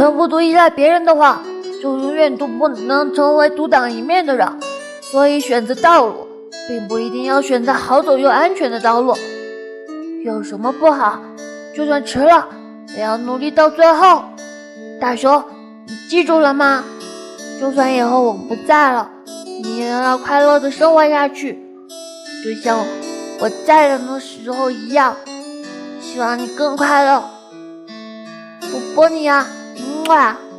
全部都依赖别人的话，就永远都不能成为独当一面的人。所以选择道路，并不一定要选择好走又安全的道路。有什么不好？就算迟了，也要努力到最后。大熊，你记住了吗？就算以后我不在了，你也要快乐的生活下去，就像我在的时候一样。希望你更快乐，我啵你啊，么啊。